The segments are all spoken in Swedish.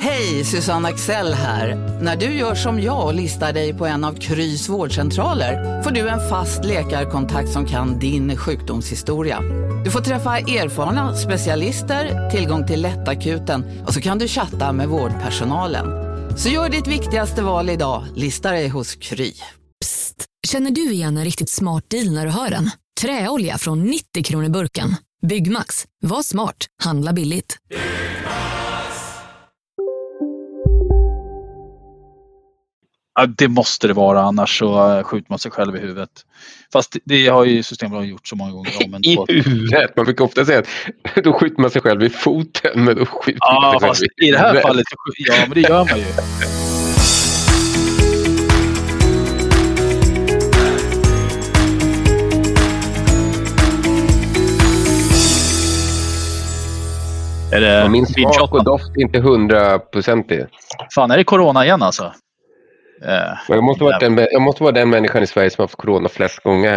Hej, Susanne Axel här. När du gör som jag och listar dig på en av Krys vårdcentraler får du en fast läkarkontakt som kan din sjukdomshistoria. Du får träffa erfarna specialister, tillgång till lättakuten och så kan du chatta med vårdpersonalen. Så gör ditt viktigaste val idag, lista dig hos Kry. Psst! Känner du igen en riktigt smart deal när du hör den? Träolja från 90 kronor burken. Byggmax. Var smart. Handla billigt. Ja, det måste det vara, annars så eh, skjuter man sig själv i huvudet. Fast det, har ju Systembolaget gjort så många gånger om. I huvudet. Man brukar ofta säga att då skjuter man sig själv i foten. Men då skjuter Ja, man sig fast själv i det här huvudet. fallet, ja men det gör man ju. Är det min smak och doft är inte hundraprocentig. Fan, är det corona igen alltså? Eh, Men Jag måste, vara den, jag måste vara den människan i Sverige som har haft corona flest gånger.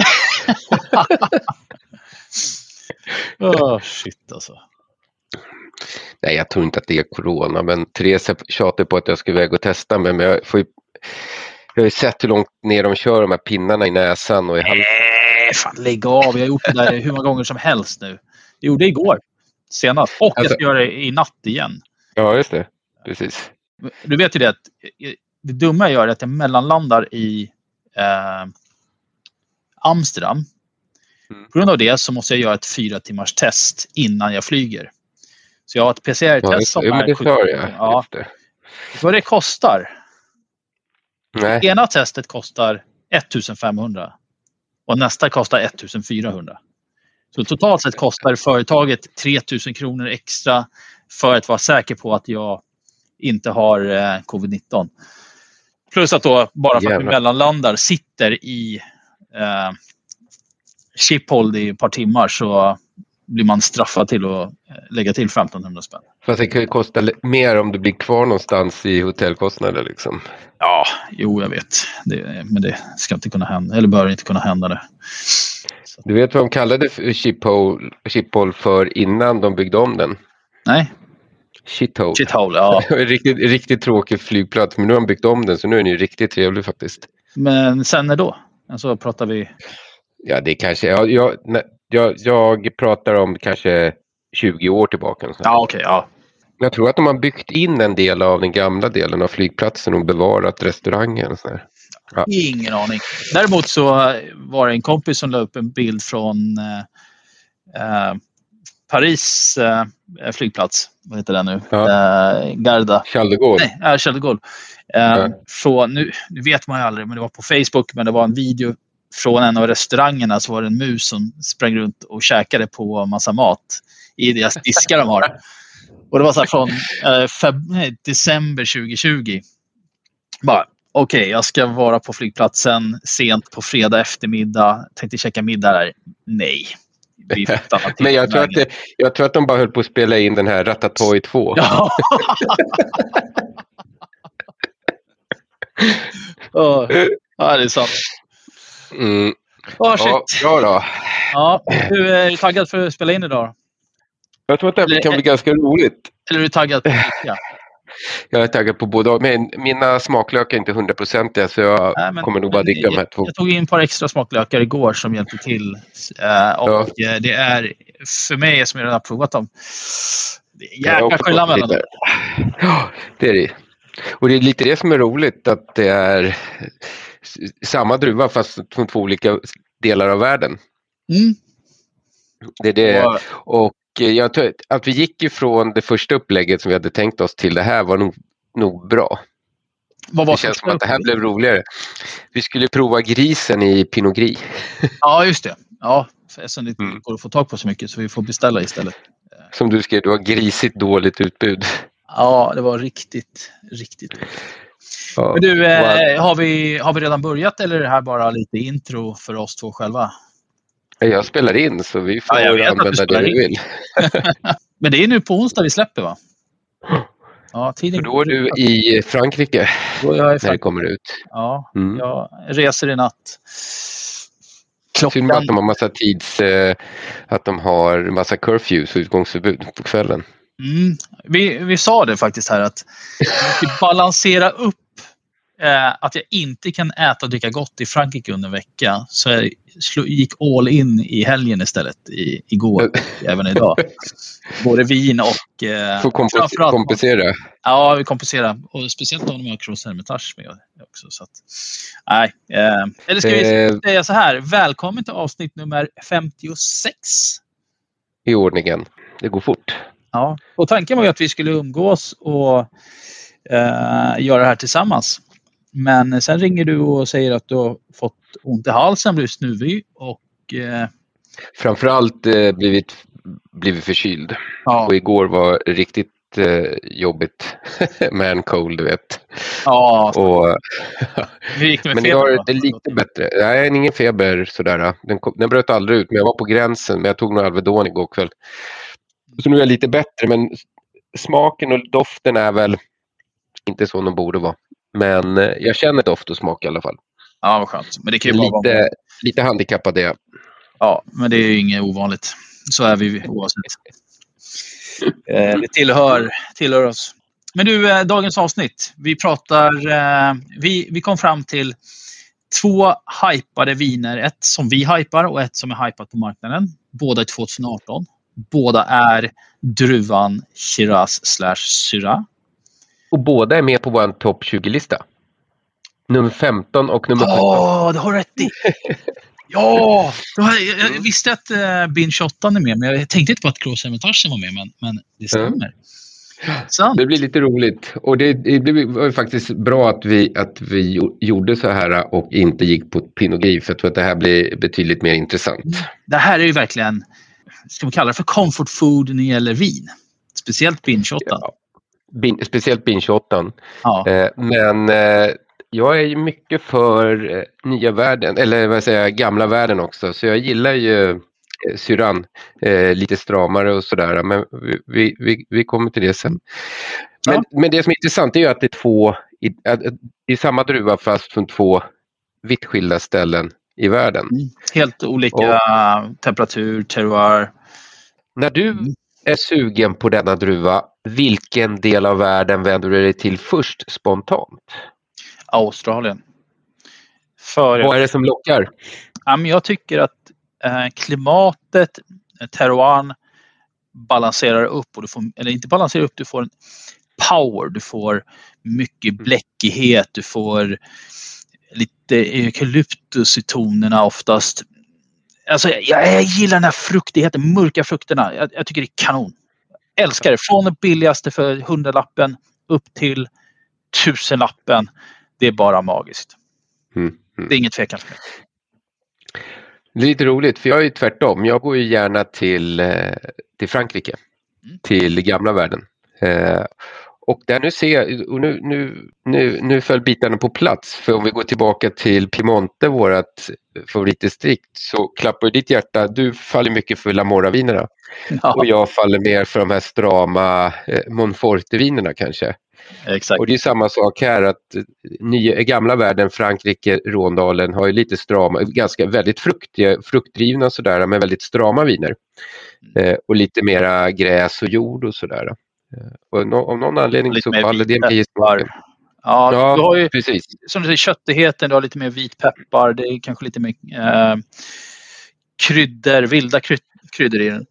oh, shit alltså. Nej, jag tror inte att det är corona, men Therese tjatar på att jag ska iväg och testa mig. Men jag, får ju, jag har ju sett hur långt ner de kör de här pinnarna i näsan och i halsen. Nej, fan lägg av. Jag har gjort det där hur många gånger som helst nu. Jag gjorde det igår senast och jag Alltså- ska göra det i natt igen. Ja, just det. Precis. Du vet ju det att det dumma jag gör är att jag mellanlandar i eh, Amsterdam. Mm. På grund av det så måste jag göra ett fyra timmars test innan jag flyger. Så jag har ett PCR-test som ja, men är det 70 sa jag. Ja, vet vad det kostar? Nej. Ena testet kostar 1500 och nästa kostar 1400. Så totalt sett kostar företaget 3000 kronor extra för att vara säker på att jag inte har eh, covid-19. Plus att då bara för att vi Jävlar. mellanlandar sitter i eh, Schiphol i ett par timmar så blir man straffad till att eh, lägga till 1500 spänn. Fast det kan ju kosta mer om du blir kvar någonstans i hotellkostnader. Liksom. Ja, jo jag vet. Det, men det ska inte kunna hända, eller bör inte kunna hända det. Du vet vad de kallade Schiphol för innan de byggde om den? Nej, Shithole. shithole. Ja. riktigt, riktigt tråkig flygplats, men nu har de byggt om den så nu är den ju riktigt trevlig faktiskt. Men sen när då? Alltså pratar vi... Ja, det kanske, jag, jag, jag, jag pratar om kanske 20 år tillbaka. Ja, okej. ja. Jag tror att de har byggt in en del av den gamla delen av flygplatsen och bevarat restaurangen. Så där. Ingen aning. Däremot så var det en kompis som la upp en bild från eh, eh, Paris eh, flygplats. Vad heter den nu? Ja. Eh, Garda. Charles de Gaulle. Nej, äh, Charles de Gaulle. Eh, Ja. från, nu, nu vet man ju aldrig, men det var på Facebook. Men det var en video från en av restaurangerna så var det en mus som sprang runt och käkade på massa mat i deras diskar de har. Och det var så här från eh, feb- december 2020. Bara, okej, jag ska vara på flygplatsen sent på fredag eftermiddag. Tänkte käka middag där. Nej. Men jag tror, att det, jag tror att de bara höll på att spela in den här Ratatouille 2. Ja. Åh, ja, det är sant. Mm. Åh, shit. Ja, bra då. Ja, du är du taggad för att spela in idag? Jag tror att det här kan bli ganska roligt. Eller är du taggad på att? Jag är taggad på båda. Men mina smaklökar är inte hundraprocentiga så jag Nej, men- kommer nog bara dricka de här två. Jag tog in ett par extra smaklökar igår som hjälpte till. Eh, och eh, det är för mig som jag redan har provat dem. Det är jäkla skillnad mellan dem. Ja, det är det. Och det är lite det som är roligt att det är samma druva fast från två olika delar av världen. Mm. Det är det. Och- jag tror att vi gick ifrån det första upplägget som vi hade tänkt oss till det här var nog, nog bra. Vad var Det känns som att det här blev roligare. Vi skulle prova grisen i Pinot Gris. Ja, just det. Ja, eftersom det inte Mm. går att få tag på så mycket så vi får beställa istället. Som du skrev, du har grisigt dåligt utbud. Ja, det var riktigt, riktigt. Ja. Men du, Wow. eh, har, vi, har vi redan börjat eller är det här bara lite intro för oss två själva? Jag spelar in så vi får Ja, använda det vi vill. Men det är nu på onsdag vi släpper va? Ja, tiden För då är du i Frankrike Då är jag i när det Frankrike. kommer ut. Ja, Mm. jag reser i natt. Synd bara att de Klockan... har massa tids... Eh, att de har massa curfews och utgångsförbud på kvällen. Mm. Vi, vi sa det faktiskt här att måste balansera upp eh, att jag inte kan äta och dricka gott i Frankrike under en vecka. Så jag gick all in i helgen istället. I, igår även idag. Både vin och... Eh, Får kompens- framförallt- kompensera. Ja, vi kompenserar. Och speciellt om de har Cross Hermitage med också. Så att, nej. Eh, eller ska vi Eh, säga så här. Välkommen till avsnitt nummer 56. I ordningen. Det går fort. Ja. Och tanken var ju att vi skulle umgås och eh, göra det här tillsammans. Men sen ringer du och säger att du har fått ont i halsen, blivit snuvig och eh, Framförallt eh, blivit, blivit förkyld. ja, Och igår var riktigt eh, jobbigt. Man cold, du vet. ja, Och, hur gick det med men feber? idag är det lite bättre. Nej, ingen feber sådär. Den, kom, den bröt aldrig ut, men jag var på gränsen. Men jag tog nog Alvedon igår kväll. Så nu är jag lite bättre, men smaken och doften är väl inte så de borde vara. Men eh, jag känner doft och smak i alla fall. Ja, vad skönt. Men det kan ju bara vara... Lite, lite handikappad är jag. Ja, men det är ju inget ovanligt. Så är vi oavsett. Eh, det tillhör, tillhör oss. Men du, eh, dagens avsnitt. Vi pratar... Vi, vi kom fram till två hypade viner. Ett som vi hypar och ett som är hypat på marknaden. Båda är 2018. Båda är druvan Shiraz slash Syrah. Och båda är med på vår topp 20-lista. Nummer 15 och nummer 17. Ja, det har rätt i! Ja! Jag, jag, jag visste att uh, Bin 28 är med, men jag tänkte inte på att Cross Hermitage var med. Men, men det stämmer. Sant. Det blir lite roligt. Och det, det var faktiskt bra att vi, att vi gjo- gjorde så här och inte gick på Pinot. För jag tror att det här blir betydligt mer intressant. Det här är ju verkligen, ska vi kalla det för comfort food när det gäller vin. Speciellt Bin 28. Ja. Bin, speciellt Bin 28. Ja. Eh, men eh, jag är ju mycket för eh, nya världen, eller vad säger jag, gamla världen också. Så jag gillar ju syran eh, lite stramare och sådär. Men vi, vi, vi, kommer till det sen. Men, Ja. men det som är intressant är ju att det är två, det är samma druva fast från två vitt skilda ställen i världen. Helt olika temperatur, terroir. När du Mm. är sugen på denna druva, vilken del av världen vänder du dig till först spontant? Australien. För, Vad är det som lockar? ja, men jag tycker att eh, klimatet, eh, terroirn balanserar upp. Och du får, eller inte balanserar upp, du får en power. Du får mycket bläckighet. Du får lite eukalyptus i tonerna oftast. Alltså, jag, jag gillar den här fruktigheten, mörka frukterna. Jag, jag tycker det är kanon. Älskar det. Från det billigaste för hundralappen upp till tusenlappen. Det är bara magiskt. Mm, mm. Det är inget tvekan. lite roligt för jag är tvärtom. Jag går ju gärna till, eh, till Frankrike, Mm. till gamla världen. Och där nu ser jag, och nu, nu, nu, nu föll bitarna på plats. För om vi går tillbaka till Piemonte, vårt favoritdistrikt, så klappar ditt hjärta. Du faller mycket för Lamora-vinerna Ja, och jag faller mer för de här strama eh, Monforte-vinerna kanske. exakt. Och det är samma sak här att eh, nya, gamla världen, Frankrike, Råndalen har ju lite strama, ganska väldigt fruktiga, fruktdrivna sådär, men väldigt strama viner. Eh, och lite mera gräs och jord och sådär. Eh, och no, av någon anledning Lite så faller det i smaken. Ja, Ja, du har ju precis. som du säger köttigheten, du har lite mer vitpeppar, det är kanske lite mer eh, kryddor, vilda kryd, kryddor i den.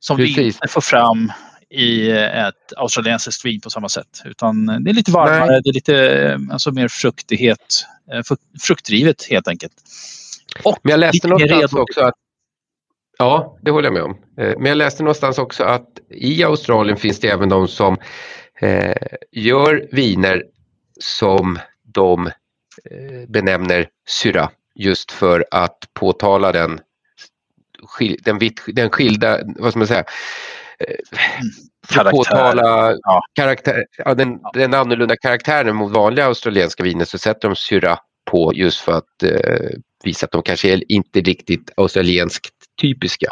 Som vi Precis. inte får fram i ett australiensiskt vin på samma sätt. Utan det är lite varmare, Nej. det är lite eh, alltså mer fruktighet, eh, frukt- fruktdrivet helt enkelt. Och Men jag läste någonstans också att Ja, det håller jag med om. Eh, Men jag läste någonstans också att i Australien finns det även de som eh, gör viner som de eh, benämner syra just för att påtala den, den, vitt, den skilda, vad ska man säga, för Karaktär. påtala Ja. karaktär, ja, den, den annorlunda karaktären mot vanliga australienska viner så sätter de syra på just för att eh, visa att de kanske är inte riktigt australienskt typiska.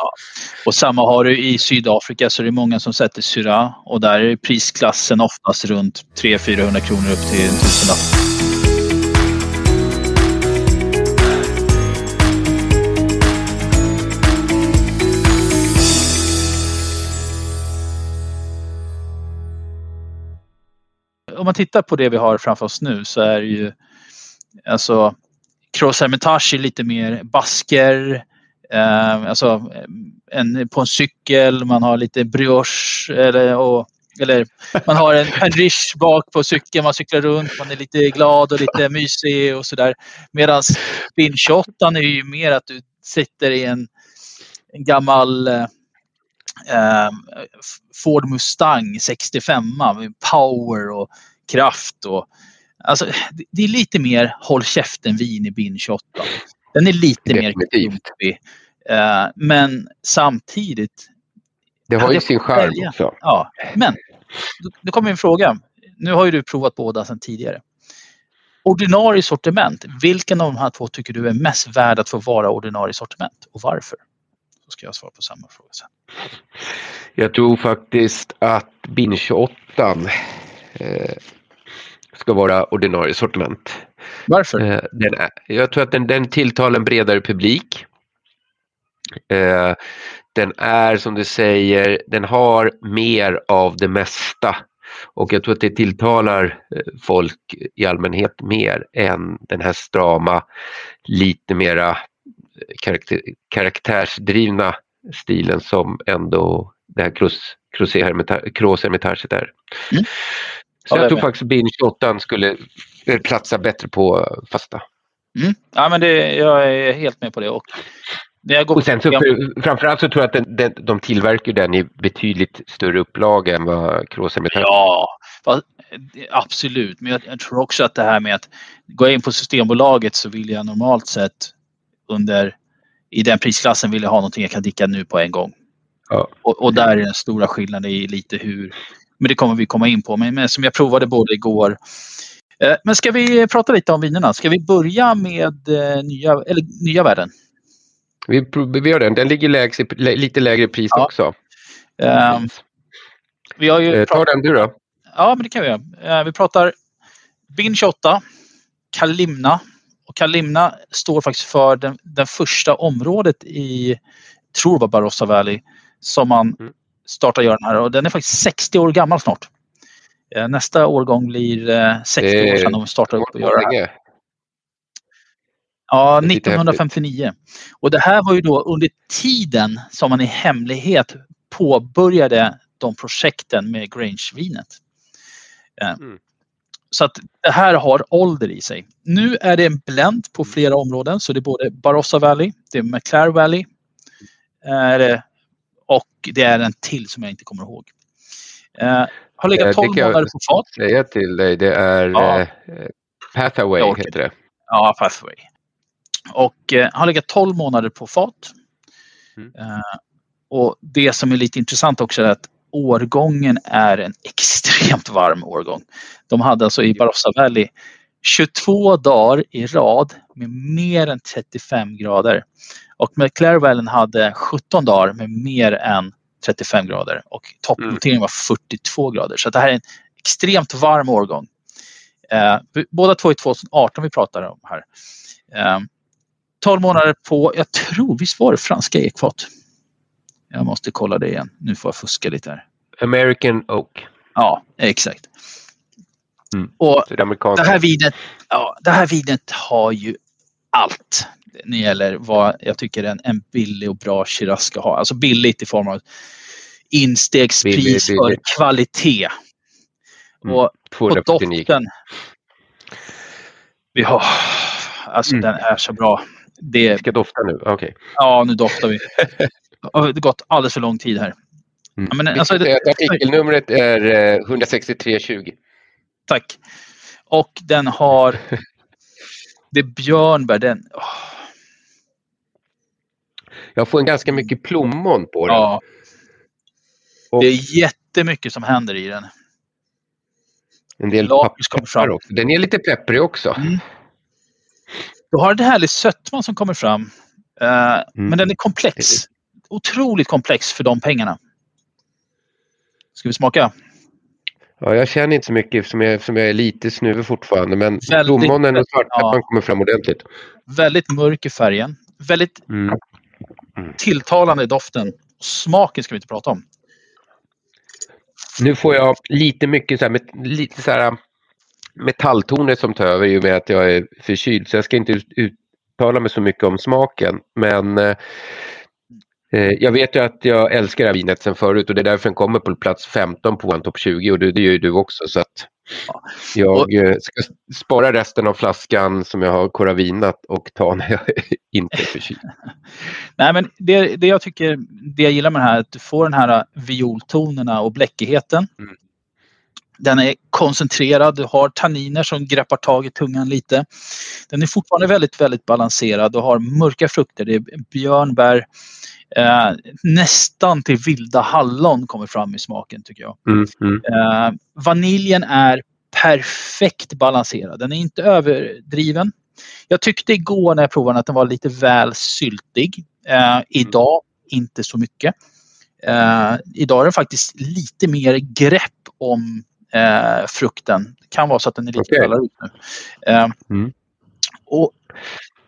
Och samma har du i Sydafrika så det är många som sätter Syrah och där är prisklassen oftast runt 300-400 kronor upp till en tusenlapp. om man tittar på det vi har framför oss nu så är det ju alltså Cross Hermitage är lite mer basker, eh, alltså en, på en cykel, man har lite brioche eller, och, eller man har en, en rish bak på cykeln, man cyklar runt, man är lite glad och lite mysig och sådär. Medan Spin 28 är ju mer att du sitter i en, en gammal eh, Ford Mustang 65 med power och kraft. Och, alltså, det är lite mer håll käften-vin i bin 28. Den är lite Definitivt. mer klumpig. Uh, men samtidigt... Det har ju sin charm också. Ja, men då kommer en fråga. Nu har ju du provat båda sedan tidigare. Ordinarie sortiment, vilken av de här två tycker du är mest värd att få vara ordinarie sortiment och varför? Så ska jag svara på samma fråga sen. Jag tror faktiskt att bin 28 eh, ska vara ordinarie sortiment. Varför? Eh, den är, jag tror att den, den tilltalar en bredare publik. Eh, den är som du säger, den har mer av det mesta och jag tror att det tilltalar eh, folk i allmänhet mer än den här strama, lite mera karaktär, karaktärsdrivna stilen som ändå det här Cross-Hermitaget är. Mm. Så jag tror faktiskt att Bin 28 skulle eh, platsa bättre på fasta. Mm. Ja, men det, jag är helt med på det. Och, jag går och sen så, för, framförallt så tror jag att den, den, de tillverkar den i betydligt större upplaga än vad Cross Ja, absolut. Men jag, jag, tror också att det här med att gå in på Systembolaget så vill jag normalt sett under i den prisklassen vill jag ha någonting jag kan dricka nu på en gång. Ja. Och, och, där är den stora skillnaden i lite hur men det kommer vi komma in på. Men, som jag provade både igår. Eh, men ska vi prata lite om vinerna? Ska vi börja med eh, nya, eller, nya värden? Vi, vi gör den. Den ligger lägst, lite lägre pris ja. också. Uh, vi har ju eh, Ta den du då. Ja, men det kan vi göra. Vi pratar Bin 28, Kalimna. Och Kalimna står faktiskt för den, den första området i, tror det var Barossa Valley, som man mm starta göra den här och den är faktiskt 60 år gammal snart. Eh, nästa årgång blir 60 eh, år sedan de startade upp och göra det här. Ja, 1959. Och det här var ju då under tiden som man i hemlighet påbörjade de projekten med Grange-vinet. Eh, mm. Så att det här har ålder i sig. Nu är det en blend på flera områden. Så det är både Barossa Valley, det är McClare Valley, är och det är en till som jag inte kommer ihåg. Eh, har legat 12 månader på fat. säga till dig, det är ja. eh, Pathaway heter det. Ja, Pathway. Och eh, har legat 12 månader på fat. Mm. Eh, och det som är lite intressant också är att årgången är en extremt varm årgång. De hade alltså i Barossa Valley 22 dagar i rad med mer än 35 grader. Och McLaren hade 17 dagar med mer än 35 grader och toppnoteringen var 42 grader. Så det här är en extremt varm årgång. Eh, båda två är 2018 vi pratar om här. Eh, 12 månader på, jag tror, visst var det franska ekfat? Jag måste kolla det igen. Nu får jag fuska lite här. American Oak. Ja, exakt. Mm. Och det, här vinet, ja, det här vinet har ju allt när det gäller vad jag tycker en, en billig och bra Shiraz ska ha. Alltså billigt i form av instegspris billig, billig. för kvalitet. Mm. Och på doften. Vi har, alltså mm. den är så bra. Det, vi ska dofta nu? Okej. Okay. Ja, nu doftar vi. Det har gått alldeles för lång tid här. Mm. Ja, men, alltså, det, artikelnumret är 16320. Eh, Tack. Och den har... Det är björnbär. Den, oh. Jag får en ganska mycket plommon på den. Ja. Och det är jättemycket som händer i den. En del peppar också. Den är lite pepprig också. Mm. Du har en härlig sötma som kommer fram. Eh, Men den är komplex. Otroligt komplex för de pengarna. Ska vi smaka? Ja, jag känner inte så mycket eftersom jag, eftersom jag är lite snuvig fortfarande men plommonen och svartpepparn ja. kommer fram ordentligt. Väldigt mörk i färgen. Väldigt Mm. tilltalande i doften. Smaken ska vi inte prata om. Nu får jag lite mycket så här, met, lite så här metalltoner som tar över i och med att jag är förkyld så jag ska inte ut- uttala mig så mycket om smaken men eh, jag vet ju att jag älskar det här vinet sen förut och det är därför den kommer på plats 15 på en topp 20 och det, det gör ju du också så att jag eh, ska spara resten av flaskan som jag har koravinat och ta när jag inte är förkyld. Nej, men det, det jag tycker, det jag gillar med det här är att du får den här violtonerna och bläckigheten. Mm. Den är koncentrerad, du har tanniner som greppar tag i tungan lite. Den är fortfarande väldigt, väldigt balanserad. Du har mörka frukter, det är björnbär. Eh, nästan till vilda hallon kommer fram i smaken tycker jag. Mm, mm. Eh, vaniljen är perfekt balanserad. Den är inte överdriven. Jag tyckte igår när jag provade att den var lite väl syltig. Eh, idag inte så mycket. Eh, idag är det faktiskt lite mer grepp om eh, frukten. Det kan vara så att den är lite okay. ut nu. Eh, Mm. och,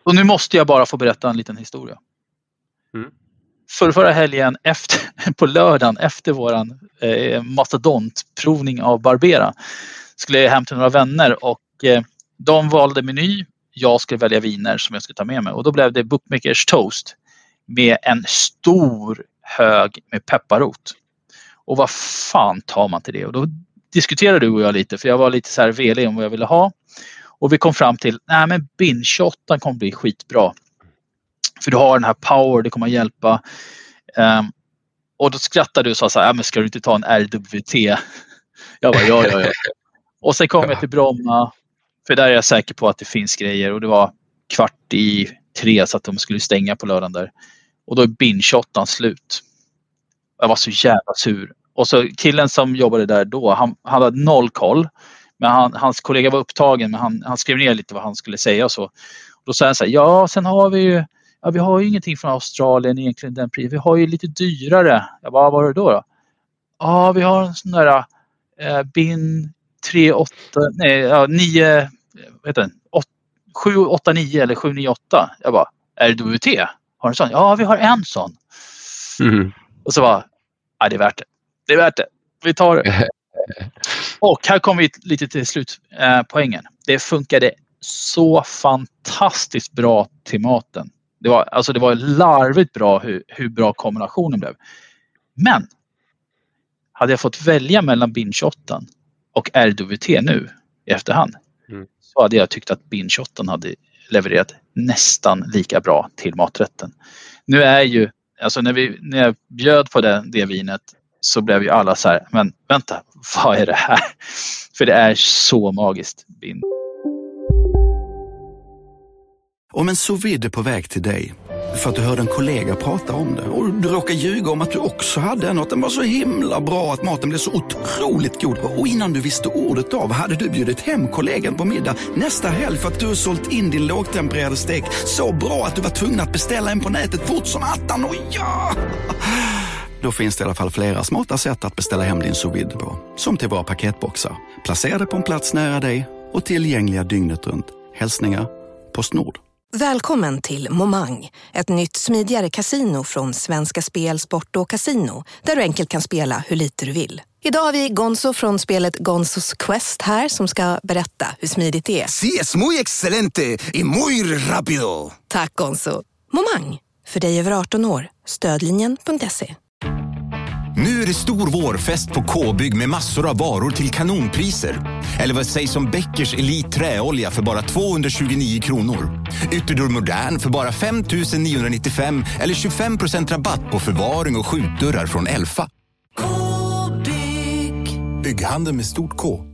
och nu måste jag bara få berätta en liten historia. Mm. För förra helgen efter, på lördagen efter våran eh, mastodontprovning av Barbera skulle jag hem till några vänner och eh, de valde meny. Jag skulle välja viner som jag skulle ta med mig och då blev det Bookmakers Toast med en stor hög med pepparrot. Och vad fan tar man till det? Och då diskuterade du och jag lite för jag var lite så här velig om vad jag ville ha. Och vi kom fram till nej men bin 28 kommer bli skitbra. För du har den här power, det kommer att hjälpa. Ehm, och då skrattade du och sa så här, men ska du inte ta en RWT? Jag bara, ja, ja, ja. Och sen kom jag till Bromma. För där är jag säker på att det finns grejer och det var kvart i tre så att de skulle stänga på lördagen där. Och då är bin 28 slut. Jag var så jävla sur. Och så killen som jobbade där då, han, han hade noll koll. Men han, hans kollega var upptagen men han, han skrev ner lite vad han skulle säga och så. Då sa han så här, ja sen har vi ju, ja, vi har ju ingenting från Australien egentligen den. Vi har ju lite dyrare. Jag bara, vad var det då? då? Ja, vi har en sån där eh, bin 38, nej, ja, 9, vad heter den? 789 eller 798. Jag bara, är det WT? Har du en sån? Ja, vi har en sån. Mm. Och så bara, ja, det är värt det. Det är värt det. Vi tar det. Och här kommer vi lite till slutpoängen. Det funkade så fantastiskt bra till maten. Det var, alltså det var larvigt bra hur, hur bra kombinationen blev. Men hade jag fått välja mellan bin 28 och RWT nu i efterhand Mm. så hade jag tyckt att bin 28 hade levererat nästan lika bra till maträtten. Nu är ju, alltså när, vi, när jag bjöd på det, det vinet så blev ju alla så här, men vänta, vad är det här? För det är så magiskt. Om en sous vide är på väg till dig för att du hörde en kollega prata om det och du råkar ljuga om att du också hade en och att den var så himla bra att maten blev så otroligt god och innan du visste ordet av hade du bjudit hem kollegan på middag nästa helg för att du sålt in din lågtempererade stek så bra att du var tvungen att beställa en på nätet fort som attan. Och ja! Då finns det i alla fall flera smarta sätt att beställa hem din sous på. Som till våra paketboxar, placerade på en plats nära dig och tillgängliga dygnet runt. Hälsningar Postnord. Välkommen till Momang, ett nytt smidigare kasino från Svenska Spel, Sport och Casino där du enkelt kan spela hur lite du vill. Idag har vi Gonzo från spelet Gonzos Quest här som ska berätta hur smidigt det är. Sí, es muy excelente y muy rápido. Tack Gonzo! Momang, för dig över 18 år. Stödlinjen.se. Nu är det stor vårfest på K-bygg med massor av varor till kanonpriser. Eller vad sägs om Bäckers Elite Träolja för bara 229 kronor? Ytterdörr Modern för bara 5 995 eller 25% rabatt på förvaring och skjutdörrar från Elfa. K-bygg. Bygghandeln med stort K.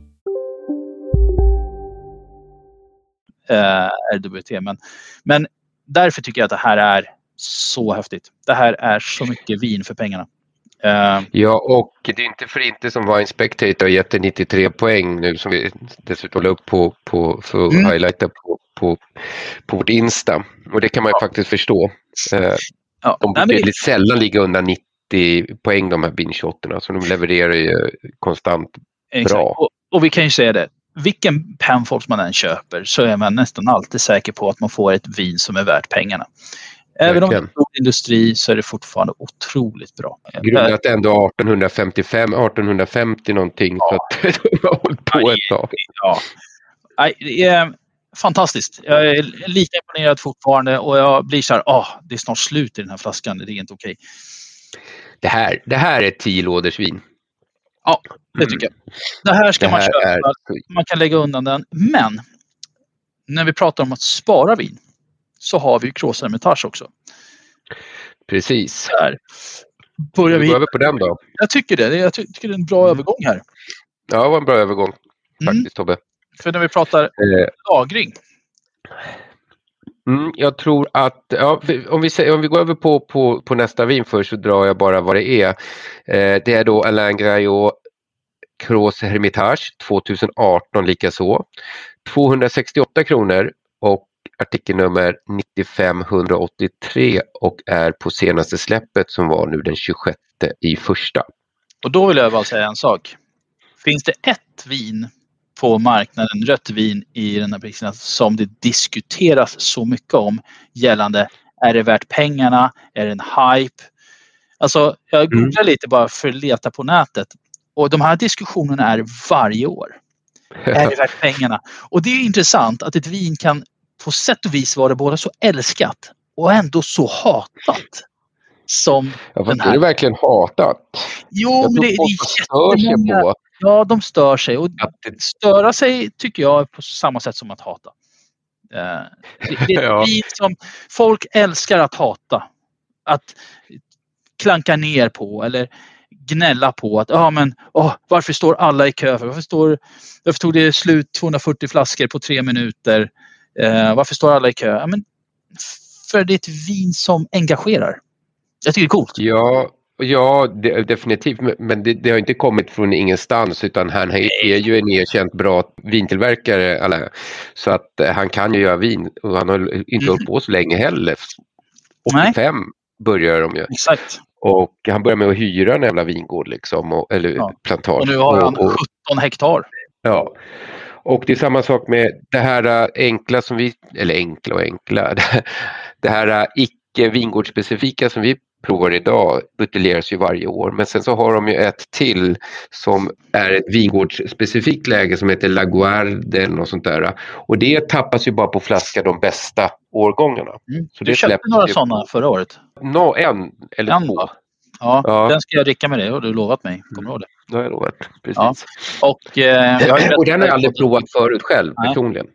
RWT. Men, men därför tycker jag att det här är så häftigt. Det här är så mycket vin för pengarna. Eh, Ja, och det är inte för inte som Wine Spectator har gett det 93 poäng nu som vi dessutom la upp på, på för att Mm. highlighta på, på, på vårt Insta. Och det kan man ju faktiskt förstå. Eh, Ja. de brukar väldigt sällan ligga under 90 poäng de här binge så de levererar ju konstant. exakt. bra. Och, och vi kan ju säga det. Vilken Penfolds man än köper så är man nästan alltid säker på att man får ett vin som är värt pengarna. Även om Verkligen. stor industri så är det fortfarande otroligt bra. Grundat ändå 1855, 1850 någonting. Så att de har hållit på ett tag. Ja. Det är fantastiskt. Jag är lika imponerad fortfarande och jag blir så här, ah, det är snart slut i den här flaskan. Det är inte okej. Det här, det här är tio lådors vin. Ja, det tycker jag. Det här ska Det man här köpa. är- Man kan lägga undan den. Men när vi pratar om att spara vin så har vi ju Cross Hermitage också. Precis. Där börjar Vi vi. går över på den då. Jag tycker det. Jag ty- tycker det är en bra övergång här. Ja, det var en bra övergång Mm. faktiskt Tobbe. För när vi pratar Eh, lagring. Mm, jag tror att, ja, om, vi, om vi går över på, på, på nästa vin först så drar jag bara vad det är. Eh, det är då Alain Graillot Cross Hermitage 2018 likaså. 268 kronor och artikelnummer 95183 och är på senaste släppet som var nu den 26 i första. Och då vill jag bara säga en sak. Finns det ett vin på marknaden, rött vin i den här prisen som det diskuteras så mycket om gällande är det värt pengarna? Är det en hype? Alltså, jag googlar lite bara för att leta på nätet och de här diskussionerna är varje år. Är det värt pengarna? Och det är intressant att ett vin kan på sätt och vis vara både så älskat och ändå så hatat. Som Ja, den fast är här. det verkligen hatat? Jo, men det, det är jättemånga. på Ja, de stör sig. Och det störa sig tycker jag på samma sätt som att hata. Eh, Det, det är Ja. som folk älskar att hata. Att klanka ner på eller gnälla på att ja men åh, varför står alla i kö? För? Varför, står, varför tog det slut 240 flaskor på tre minuter? Eh, varför står alla i kö? Ja, men för det är ett vin som engagerar. Jag tycker det är coolt. Ja, ja det, definitivt. Men- det, det har inte kommit från ingenstans utan han är, ju en erkänt bra vintillverkare. Eller, så att eh, han kan ju göra vin och han har inte hållit på så länge heller. Nej. 85 börjar de ju. Exakt. Och han börjar med att hyra en jävla vingård liksom. Och, eller Ja. plantage. Och nu har han Och- och- 17 hektar. Ja. Och det är samma sak med det här äh, enkla som vi, eller enkla och enkla, det här äh, icke vingårdsspecifika som vi provar idag buteljeras ju varje år. Men sen så har de ju ett till som är ett vingårdsspecifikt läge som heter Laguarde eller något sånt där. Och det tappas ju bara på flaska de bästa årgångarna. Så Du köpte några sådana förra året. Nå, en eller En, två. va? Ja, Ja. den ska jag dricka med dig och du har lovat mig. Kommer du ihåg det? Det har jag lovat. Precis. Ja. Och, eh, jag har och den har jag aldrig provat förut själv Nej. personligen.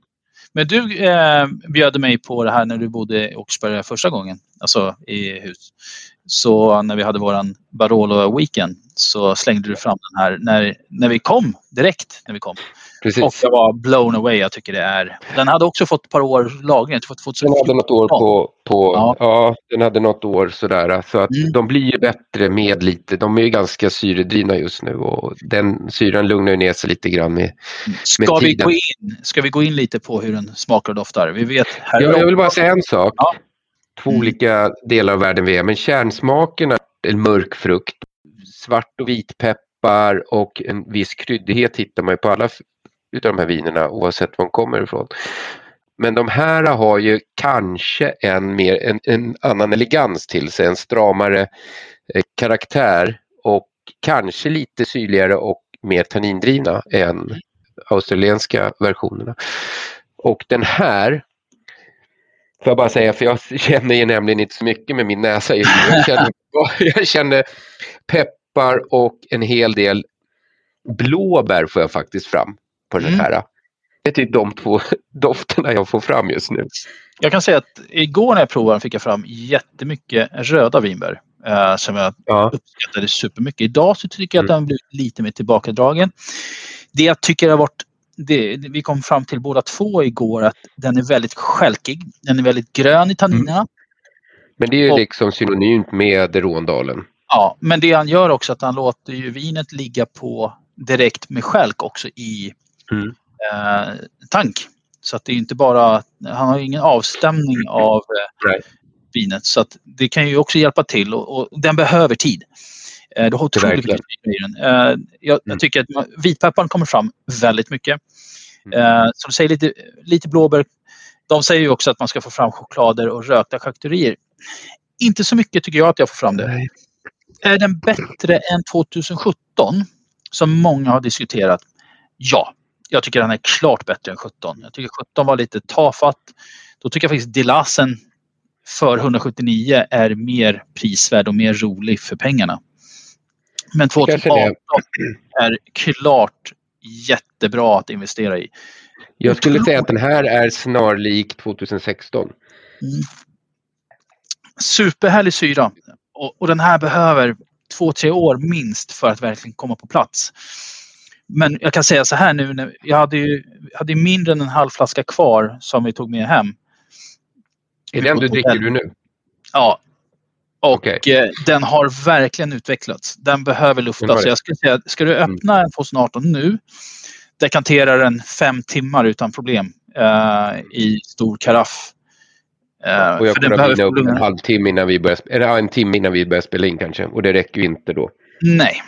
Men du eh, bjöd mig på det här när du bodde i Oxberg första gången, alltså i hus. Så när vi hade våran Barolo Weekend så slängde du fram den här när, när vi kom, direkt när vi kom. Precis. Och jag var blown away. Jag tycker det är. Den hade också fått ett par år lagring. Tror att Den hade något år på, på Ja. ja. den hade något år sådär. Så att Mm. de blir ju bättre med lite, de är ju ganska syredrivna just nu och den syran lugnar ner sig lite grann med, Ska med vi, tiden. gå in, ska vi gå in lite på hur den smakar och doftar? Vi vet här Jag, jag vill bara säga en sak. Ja. Två Mm. olika delar av världen vi är, men kärnsmakerna, en mörk frukt, svart och vitpeppar och en viss kryddighet hittar man ju på alla utav de här vinerna oavsett var de kommer ifrån. Men de här har ju kanske en, mer, en, en annan elegans till sig, en stramare eh, karaktär och kanske lite syrligare och mer tannindrivna än australienska versionerna. Och den här Får jag bara säga, för jag känner ju nämligen inte så mycket med min näsa just nu. Jag känner, jag känner peppar och en hel del blåbär får jag faktiskt fram på den Mm. här. Det är typ de två dofterna jag får fram just nu. Jag kan säga att igår när jag provade fick jag fram jättemycket röda vinbär. Eh, som jag Ja. uppskattade supermycket. Idag så tycker jag att Mm. den blivit lite mer tillbakadragen. Det jag tycker har varit det, vi kom fram till båda två igår att den är väldigt skälkig. Den är väldigt grön i tanninerna. Men det är ju Och- liksom synonymt med Råndalen. Ja, men det han gör också att han låter ju vinet ligga på direkt med skälk också i Mm. eh, tank. Så att det är inte bara, han har ingen avstämning av eh, vinet. Så att det kan ju också hjälpa till och, och den behöver tid. Eh, Du har otroligt mycket syre i den. Eh, Jag, jag Mm. tycker att vitpepparn kommer fram väldigt mycket. Mm. Eh, Som du säger, lite, lite blåbär. De säger ju också att man ska få fram choklader och rökta charkuterier. Inte så mycket tycker jag att jag får fram det. Nej. Är den bättre än 2017? Som många har diskuterat. Ja, jag tycker den är klart bättre än 17. Jag tycker 17 var lite tafatt. Då tycker jag faktiskt Dilassen för 179 är mer prisvärd och mer rolig för pengarna. Men Kanske 2018 det. är klart jättebra att investera i. Jag skulle säga att den här är snarlik 2016. Mm. Superhärlig syra. Och, och den här behöver två, tre år minst för att verkligen komma på plats. Men jag kan säga så här nu, jag hade ju hade mindre än en halv flaska kvar som vi tog med hem. Är den du dricker du nu? Ja. Och Okej. eh, den har verkligen utvecklats. Den behöver luftas. Mm. Jag skulle säga, ska du öppna en 2018 nu, dekantera den fem timmar utan problem eh, i stor karaff. Eh, Och jag kommer att vinna upp en halvtimme innan vi börjar, eller en timme innan vi börjar spela in kanske. Och det räcker ju inte då. Nej.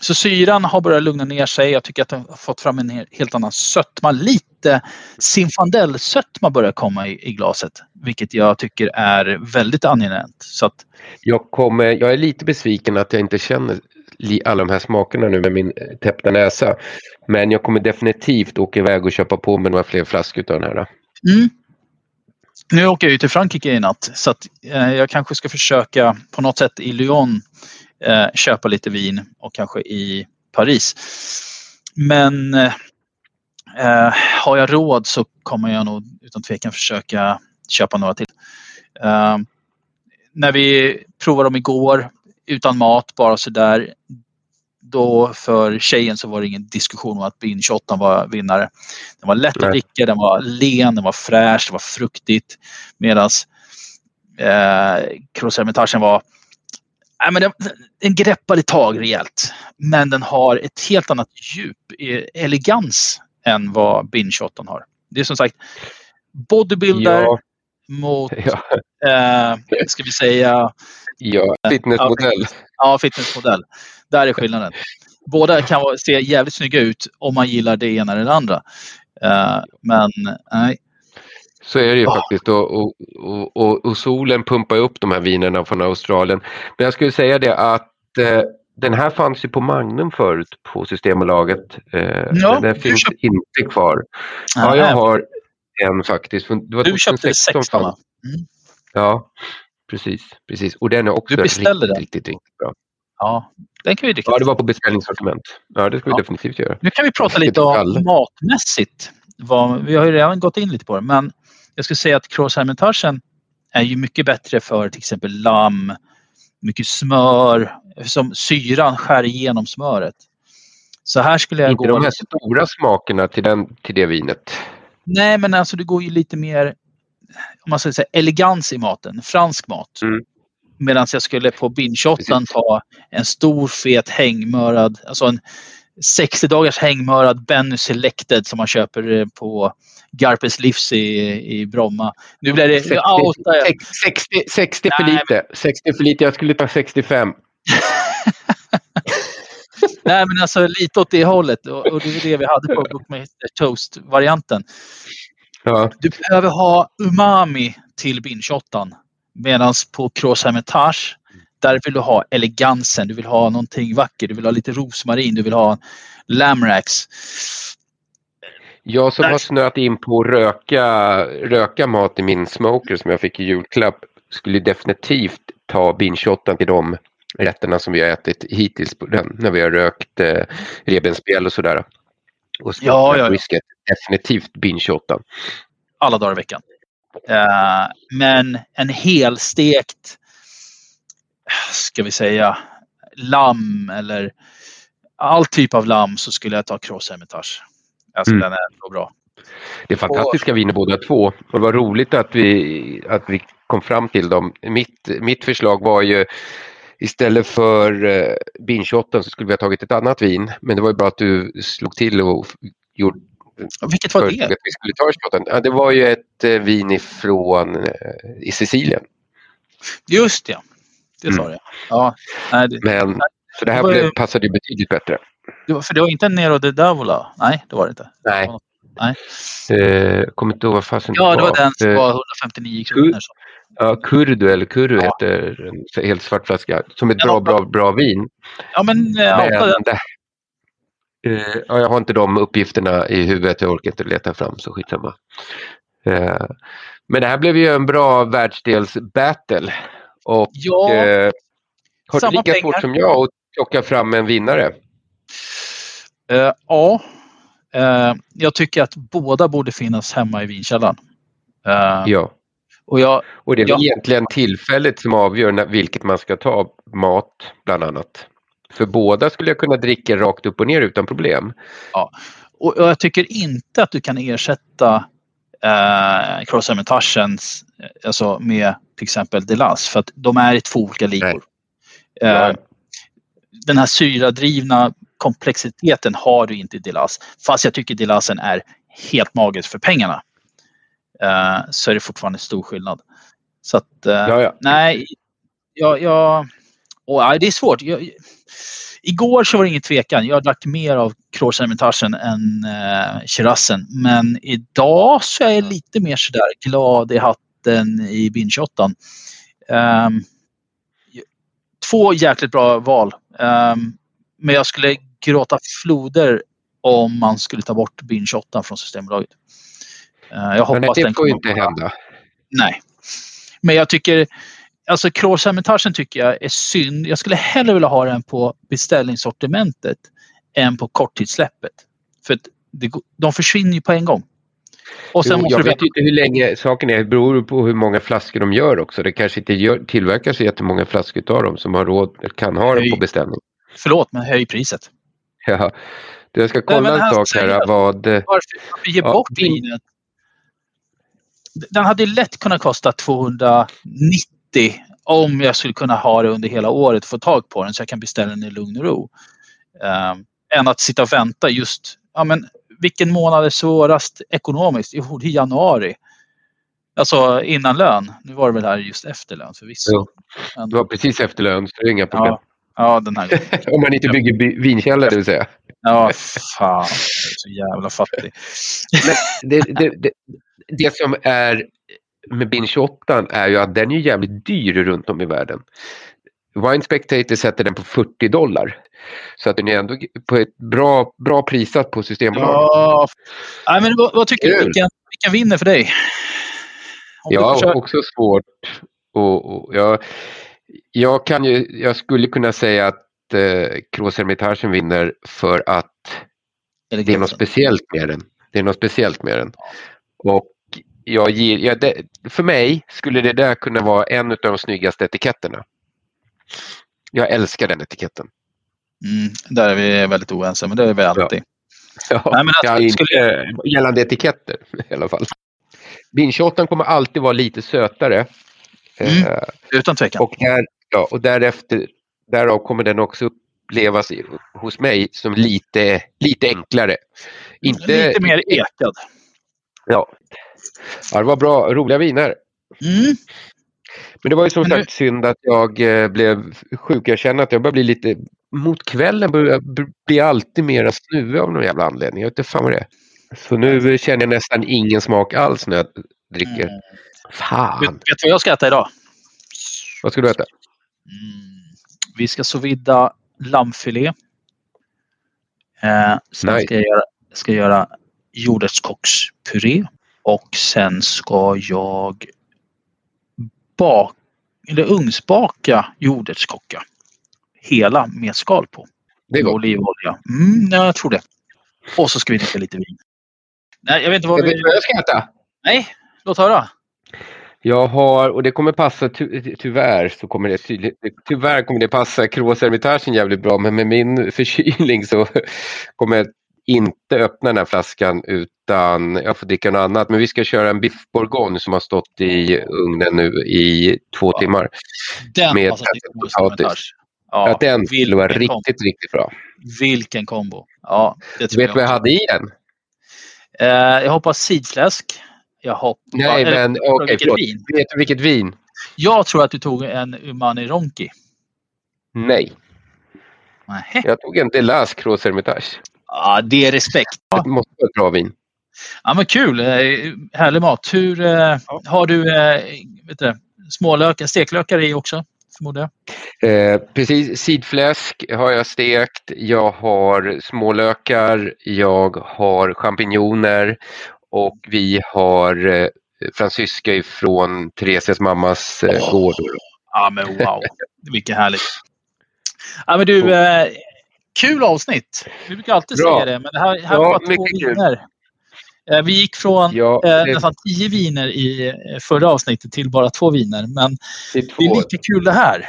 Så syran har börjat lugna ner sig. Jag tycker att den har fått fram en he- helt annan sötma. Lite Zinfandel-sötma börjar komma i, i glaset. Vilket jag tycker är väldigt angenämt. Så att, Jag, kommer, jag är lite besviken att jag inte känner alla de här smakerna nu med min eh, täppta näsa. Men jag kommer definitivt åka iväg och köpa på mig några fler flaskor av den här. mm. Nu åker jag ju till Frankrike i natt. Så att, eh, jag kanske ska försöka på något sätt i Lyon eh, köpa lite vin och kanske i Paris. Men eh, har jag råd så kommer jag nog utan tvekan försöka köpa några till. Eh, när vi provade dem igår utan mat, bara sådär. Då för tjejen så var det ingen diskussion om att Bin 28 var vinnare. Den var lätt att dricka, den var len, den var fräsch, det var fruktigt. Medan eh, Cross Hermitagen var Nej, men den, den greppade tag rejält. Men den har ett helt annat djup, elegans än vad Bin 28 har. Det är som sagt bodybuilder Ja, mot, ja, eh, ska vi säga, ja. fitnessmodell. ja, fitnessmodell. Där är skillnaden. Båda kan se jävligt snygga ut om man gillar det ena eller det andra. Eh, men nej, Så är det ju Ja. faktiskt och, och, och, och, solen pumpar upp de här vinerna från Australien. Men jag skulle säga det att eh, den här fanns ju på Magnum förut på Systembolaget. Eh, Ja, den finns köpte- inte kvar. Ja, jag har en faktiskt. Det var du köpte 2016 16 va? fanns- Ja, precis, precis. Och den är också Du beställde riktigt, den? riktigt, riktigt bra. Ja, den kan vi dricka. Ja, det var på beställningssortiment. Ja, det ska vi Ja. definitivt göra. Nu kan vi prata lite om matmässigt. Vad, vi har ju redan gått in lite på det, men jag skulle säga att Cross Hermitagen är ju mycket bättre för till exempel lamm, mycket smör, som syran skär igenom smöret. Så här skulle jag Inte gå... de här stora smakerna till, den, till det vinet. Nej, men alltså det går ju lite mer, om man ska säga elegans i maten, fransk mat. Mm. Medan jag skulle på Precis. ta en stor fet hängmörad, alltså en 60 dagars hängmörad Benny Selected som man köper eh, på Garpes Livs i, i Bromma. Nu blir det... 60, Nu outar jag. 60, 60 för lite. 60 för lite. Jag skulle ta 65. Nej men alltså lite åt det hållet och, och det är det vi hade på Bookmaster Toast-varianten. Ja, Du behöver ha umami till binshottan. Medan på Cross Hermitage, där vill du ha elegansen. Du vill ha någonting vackert. Du vill ha lite rosmarin. Du vill ha lamrax. jag som Där- har snöat in på att röka, röka mat i min smoker som jag fick i julklapp skulle definitivt ta binshottan till de rätterna som vi har ätit hittills på den, när vi har rökt eh, revbensspjäll och sådär. Och Ja, ja, ja. whisket. Definitivt binshottan. alla dagar i veckan. Eh, men en helstekt, ska vi säga, lamm eller all typ av lamm så skulle jag ta Cross Hermitage. Alltså Mm. den är så bra. Det är fantastiska viner båda två. Och det var roligt att vi, att vi kom fram till dem. Mitt, mitt förslag var ju istället för eh, binshottan så skulle vi ha tagit ett annat vin. Men det var ju bra att du slog till och gjorde, Vilket var det? att vi skulle ta. Ja, det var ju ett eh, vin ifrån eh, i Sicilien. Just det. Det sa Mm. det. Ja, nej, det, Men, så det här Det blev, passade ju betydligt bättre. det var, för det var inte Nero de Davola? Nej, det var det inte. Nej. Nej. Eh, kommer inte ihåg vad fasen Ja, det var den som Eh, var 159 kronor. Så. Ja, Kurdu eller Kuru Ja. heter en helt svart flaska. Som ett Ja, bra, bra, bra vin. Ja, men eh, Men det, eh, ja, jag har inte de uppgifterna i huvudet. Jag orkar inte leta fram så skitsamma. Eh, men det här blev ju en bra världsdelsbattle. Och Ja, eh, har du lika pengar. svårt som jag att plocka fram en vinnare? eh, ja. Eh, jag tycker att båda borde finnas hemma i vinkällaren. Eh, Ja. Och jag, Och det är väl Ja. egentligen tillfället som avgör när, vilket man ska ta. Mat bland annat. För båda skulle jag kunna dricka rakt upp och ner utan problem. och jag tycker inte att du kan ersätta eh, Cross Hermitagens alltså med till exempel Delas för att de är i två olika ligor. Eh, Ja. Den här syradrivna komplexiteten har du inte i Delas. Fast jag tycker Delasen är helt magisk för pengarna. Eh, så är det fortfarande stor skillnad. Så att, eh, Ja, ja. nej, jag, jag, nej, det är svårt. Jag, igår så var det ingen tvekan. Jag drack mer av Cross Hermitagen än eh, Chirassen. Men idag så är jag lite mer sådär glad i hatten i binshottan. Um, två jäkligt bra val. Ehm, men jag skulle gråta floder om man skulle ta bort binshottan från Systembolaget. Eh, jag Men hoppas det den får inte hända. Nej. Men jag tycker, alltså Kråshermitagen tycker jag är synd. Jag skulle hellre vilja ha den på beställningssortimentet än på korttidssläppet. För det, de försvinner ju på en gång. Och sen Jo, måste jag du vet inte hur länge saken är. Det beror på hur många flaskor de gör också. Det kanske inte gör, tillverkas jättemånga flaskor av dem som har råd, kan ha den på Nej. beställning. Förlåt, men höj priset. Ja. Du, Jag ska Nej, kolla men en sak här. seriöst. Vad, Varför, varför ge Ja, bort din- vinet? Den hade lätt kunnat kosta 290 om jag skulle kunna ha det under hela året få tag på den så jag kan beställa den i lugn och ro. Um, än att sitta och vänta just, ja men vilken månad är svårast ekonomiskt? Jo, det är januari. Alltså innan lön. Nu var det väl här just efter lön förvisso. Men, det var precis efter lön, så det är inga problem. ja, ja, den här. Om man inte bygger by- vinkällare, det vill säga. Ja, fan. Jag är så jävla fattig. Det, det, det, det som är med bin 28 är ju att den är jävligt dyr runt om i världen. Wine Spectator sätter den på 40 dollar. Så att den är ändå på ett bra, bra prissatt på Systembolaget. Ja. Nej, men vad, vad tycker du? Vilken, vilken vinner för dig? Om köra- också svårt och, och jag, jag, kan ju, jag skulle kunna säga att eh, Kroos Hermitagen vinner för att Eller det är något speciellt med den. Det är något speciellt med den. Och jag ger, ja, det, för mig skulle det där kunna vara en av de snyggaste etiketterna. Jag älskar den etiketten. Mm, där är vi väldigt oense, men det är vi alltid. Ja, Nej, men alltså, ja, inte skulle- gällande etiketter i alla fall. Vinshottan kommer alltid vara lite sötare. Mm. Eh, Utan tvekan. och, där, ja, och därefter, därav kommer den också upplevas hos mig som lite, lite enklare. Inte, Lite mer ekad. Ja. ja, det var bra, roliga viner. Mm. Men det var ju som sagt synd att jag eh, blev sjuk. Jag känner att jag börjar bli lite... Mot kvällen börjar jag bli alltid mera snuvig av någon jävla anledning. Jag vet inte fan vad det är. Så nu känner jag nästan ingen smak alls när jag dricker. Mm. Fan! Vet, vet du vad jag ska äta idag? Vad ska du äta? Mm. Vi ska så vidda lammfilé. Eh, sen Nice. ska jag göra, ska göra jordärtskockspuré. Och sen ska jag bak, eller ugnsbaka jordärtskocka. Hela med skal på. Det är gott. olivolja. Mm, ja, jag tror det. Och så ska vi dricka lite vin. Nej, jag vet inte vad Jag vet vi... vad jag ska äta. Nej, låt höra. Jag har, och det kommer passa, ty, tyvärr så kommer det tydligt, tyvärr kommer det passa Kroos Hermitagen jävligt bra men med min förkylning så kommer jag inte öppna den här flaskan utan jag får dricka något annat. Men vi ska köra en biff bourgogne som har stått i ugnen nu i två Ja. timmar. Den Med passar till fettet Ja, att den skulle vara riktigt, riktigt bra. Vilken kombo. Ja, det tror Vet du vad jag hade i den? Eh, jag hoppas sidfläsk. Jag hoppas... Nej, men okej, vilket förlåt. vin? Vet du vilket vin? Jag tror att du tog en Umani Ronki. Nej, Nähä. jag tog en Delas Gros Hermitage. Ja, det är respekt. Det måste vara ett bra vin. Ja, men kul. Eh, Härlig mat. Hur eh, har du eh, vet du, smålökar, steklökar i också? Förmodar jag. Eh, precis, sidfläsk har jag stekt. Jag har smålökar. Jag har champinjoner och vi har eh, fransyska ifrån Theresias mammas eh, gård. Ja, men wow. Vilket härligt. Ja, men du, eh, kul avsnitt. Vi brukar alltid Bra. säga det, men det här, här Ja, var bara två kul. viner. Eh, vi gick från Ja, eh, det- nästan tio viner i eh, förra avsnittet till bara två viner. Men Det är det är två. lika kul det här.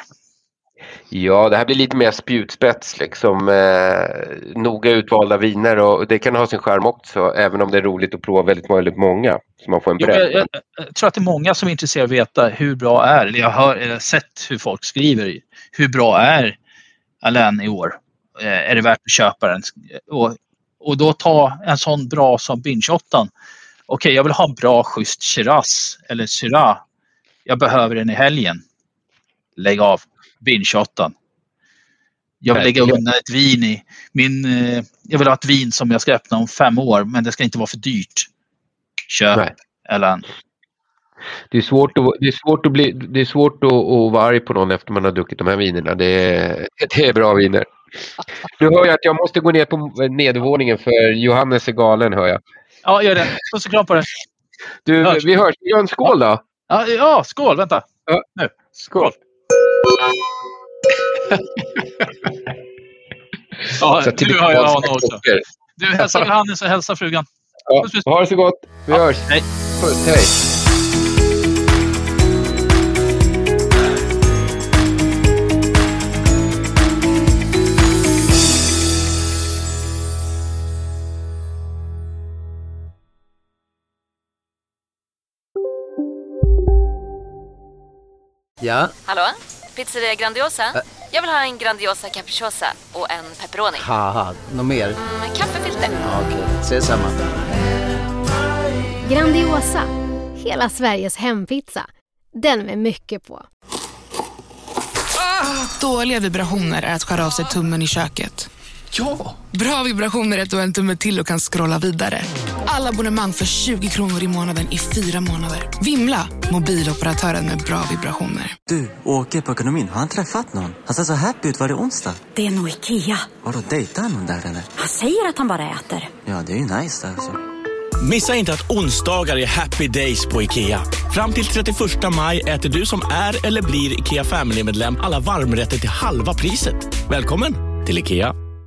Ja, det här blir lite mer spjutspets, liksom, eh, noga utvalda viner och det kan ha sin charm också, även om det är roligt att prova väldigt, väldigt många. Så man får en Jo, bredd. jag, jag, jag tror att det är många som är intresserade av att veta hur bra är, eller jag har sett hur folk skriver, hur bra är Alain i år? Eh, är det värt att köpa den? Och, och då ta en sån bra som Binge-8. Okej, jag vill ha en bra schysst Shiraz eller Syrah. Jag behöver den i helgen. Lägg av. Binge-8. Jag vill lägga undan ett vin i min... Eh, jag vill ha ett vin som jag ska öppna om fem år, men det ska inte vara för dyrt. Köp Nej. Alain. Det är svårt att, det är svårt att, bli, det är svårt att, att vara arg på någon efter man har druckit de här vinerna. Det är, det är bra viner. Nu hör jag att jag måste gå ner på nedervåningen för Johannes är galen hör jag. Ja, gör det. Puss och kram på dig. Du, Hörs. vi hörs. Gör en skål då. Ja, ja skål. Vänta. Ja. Nu. Skål. Ja, Så nu har jag honom också. Du hälsar Johannes och hälsar frugan. Ja, ha det så gott. Vi hörs. Hej. Puss, hej. Ja, Hallå? Pizzeria Grandiosa? Jag vill ha en Grandiosa capriciosa och en pepperoni. något mer? Med kaffefilter. Ja, Okej, ses samma. Grandiosa, hela Sveriges hempizza. Den med mycket på. Dåliga vibrationer är att skära av sig tummen i köket. Ja! Bra vibrationer är att du har en tumme till och kan scrolla vidare. Alla abonnemang för 20 kronor i månaden i fyra månader. Vimla! Mobiloperatören med bra vibrationer. Du, åker på ekonomin. Har han träffat någon? Han ser så happy ut. Var det onsdag? Det är nog Ikea. Har du dejtat någon där eller? Han säger att han bara äter. Ja, det är ju nice där alltså. Missa inte att onsdagar är happy days på IKEA. Fram till 31 maj äter du som är eller blir IKEA Family-medlem alla varmrätter till halva priset. Välkommen till IKEA!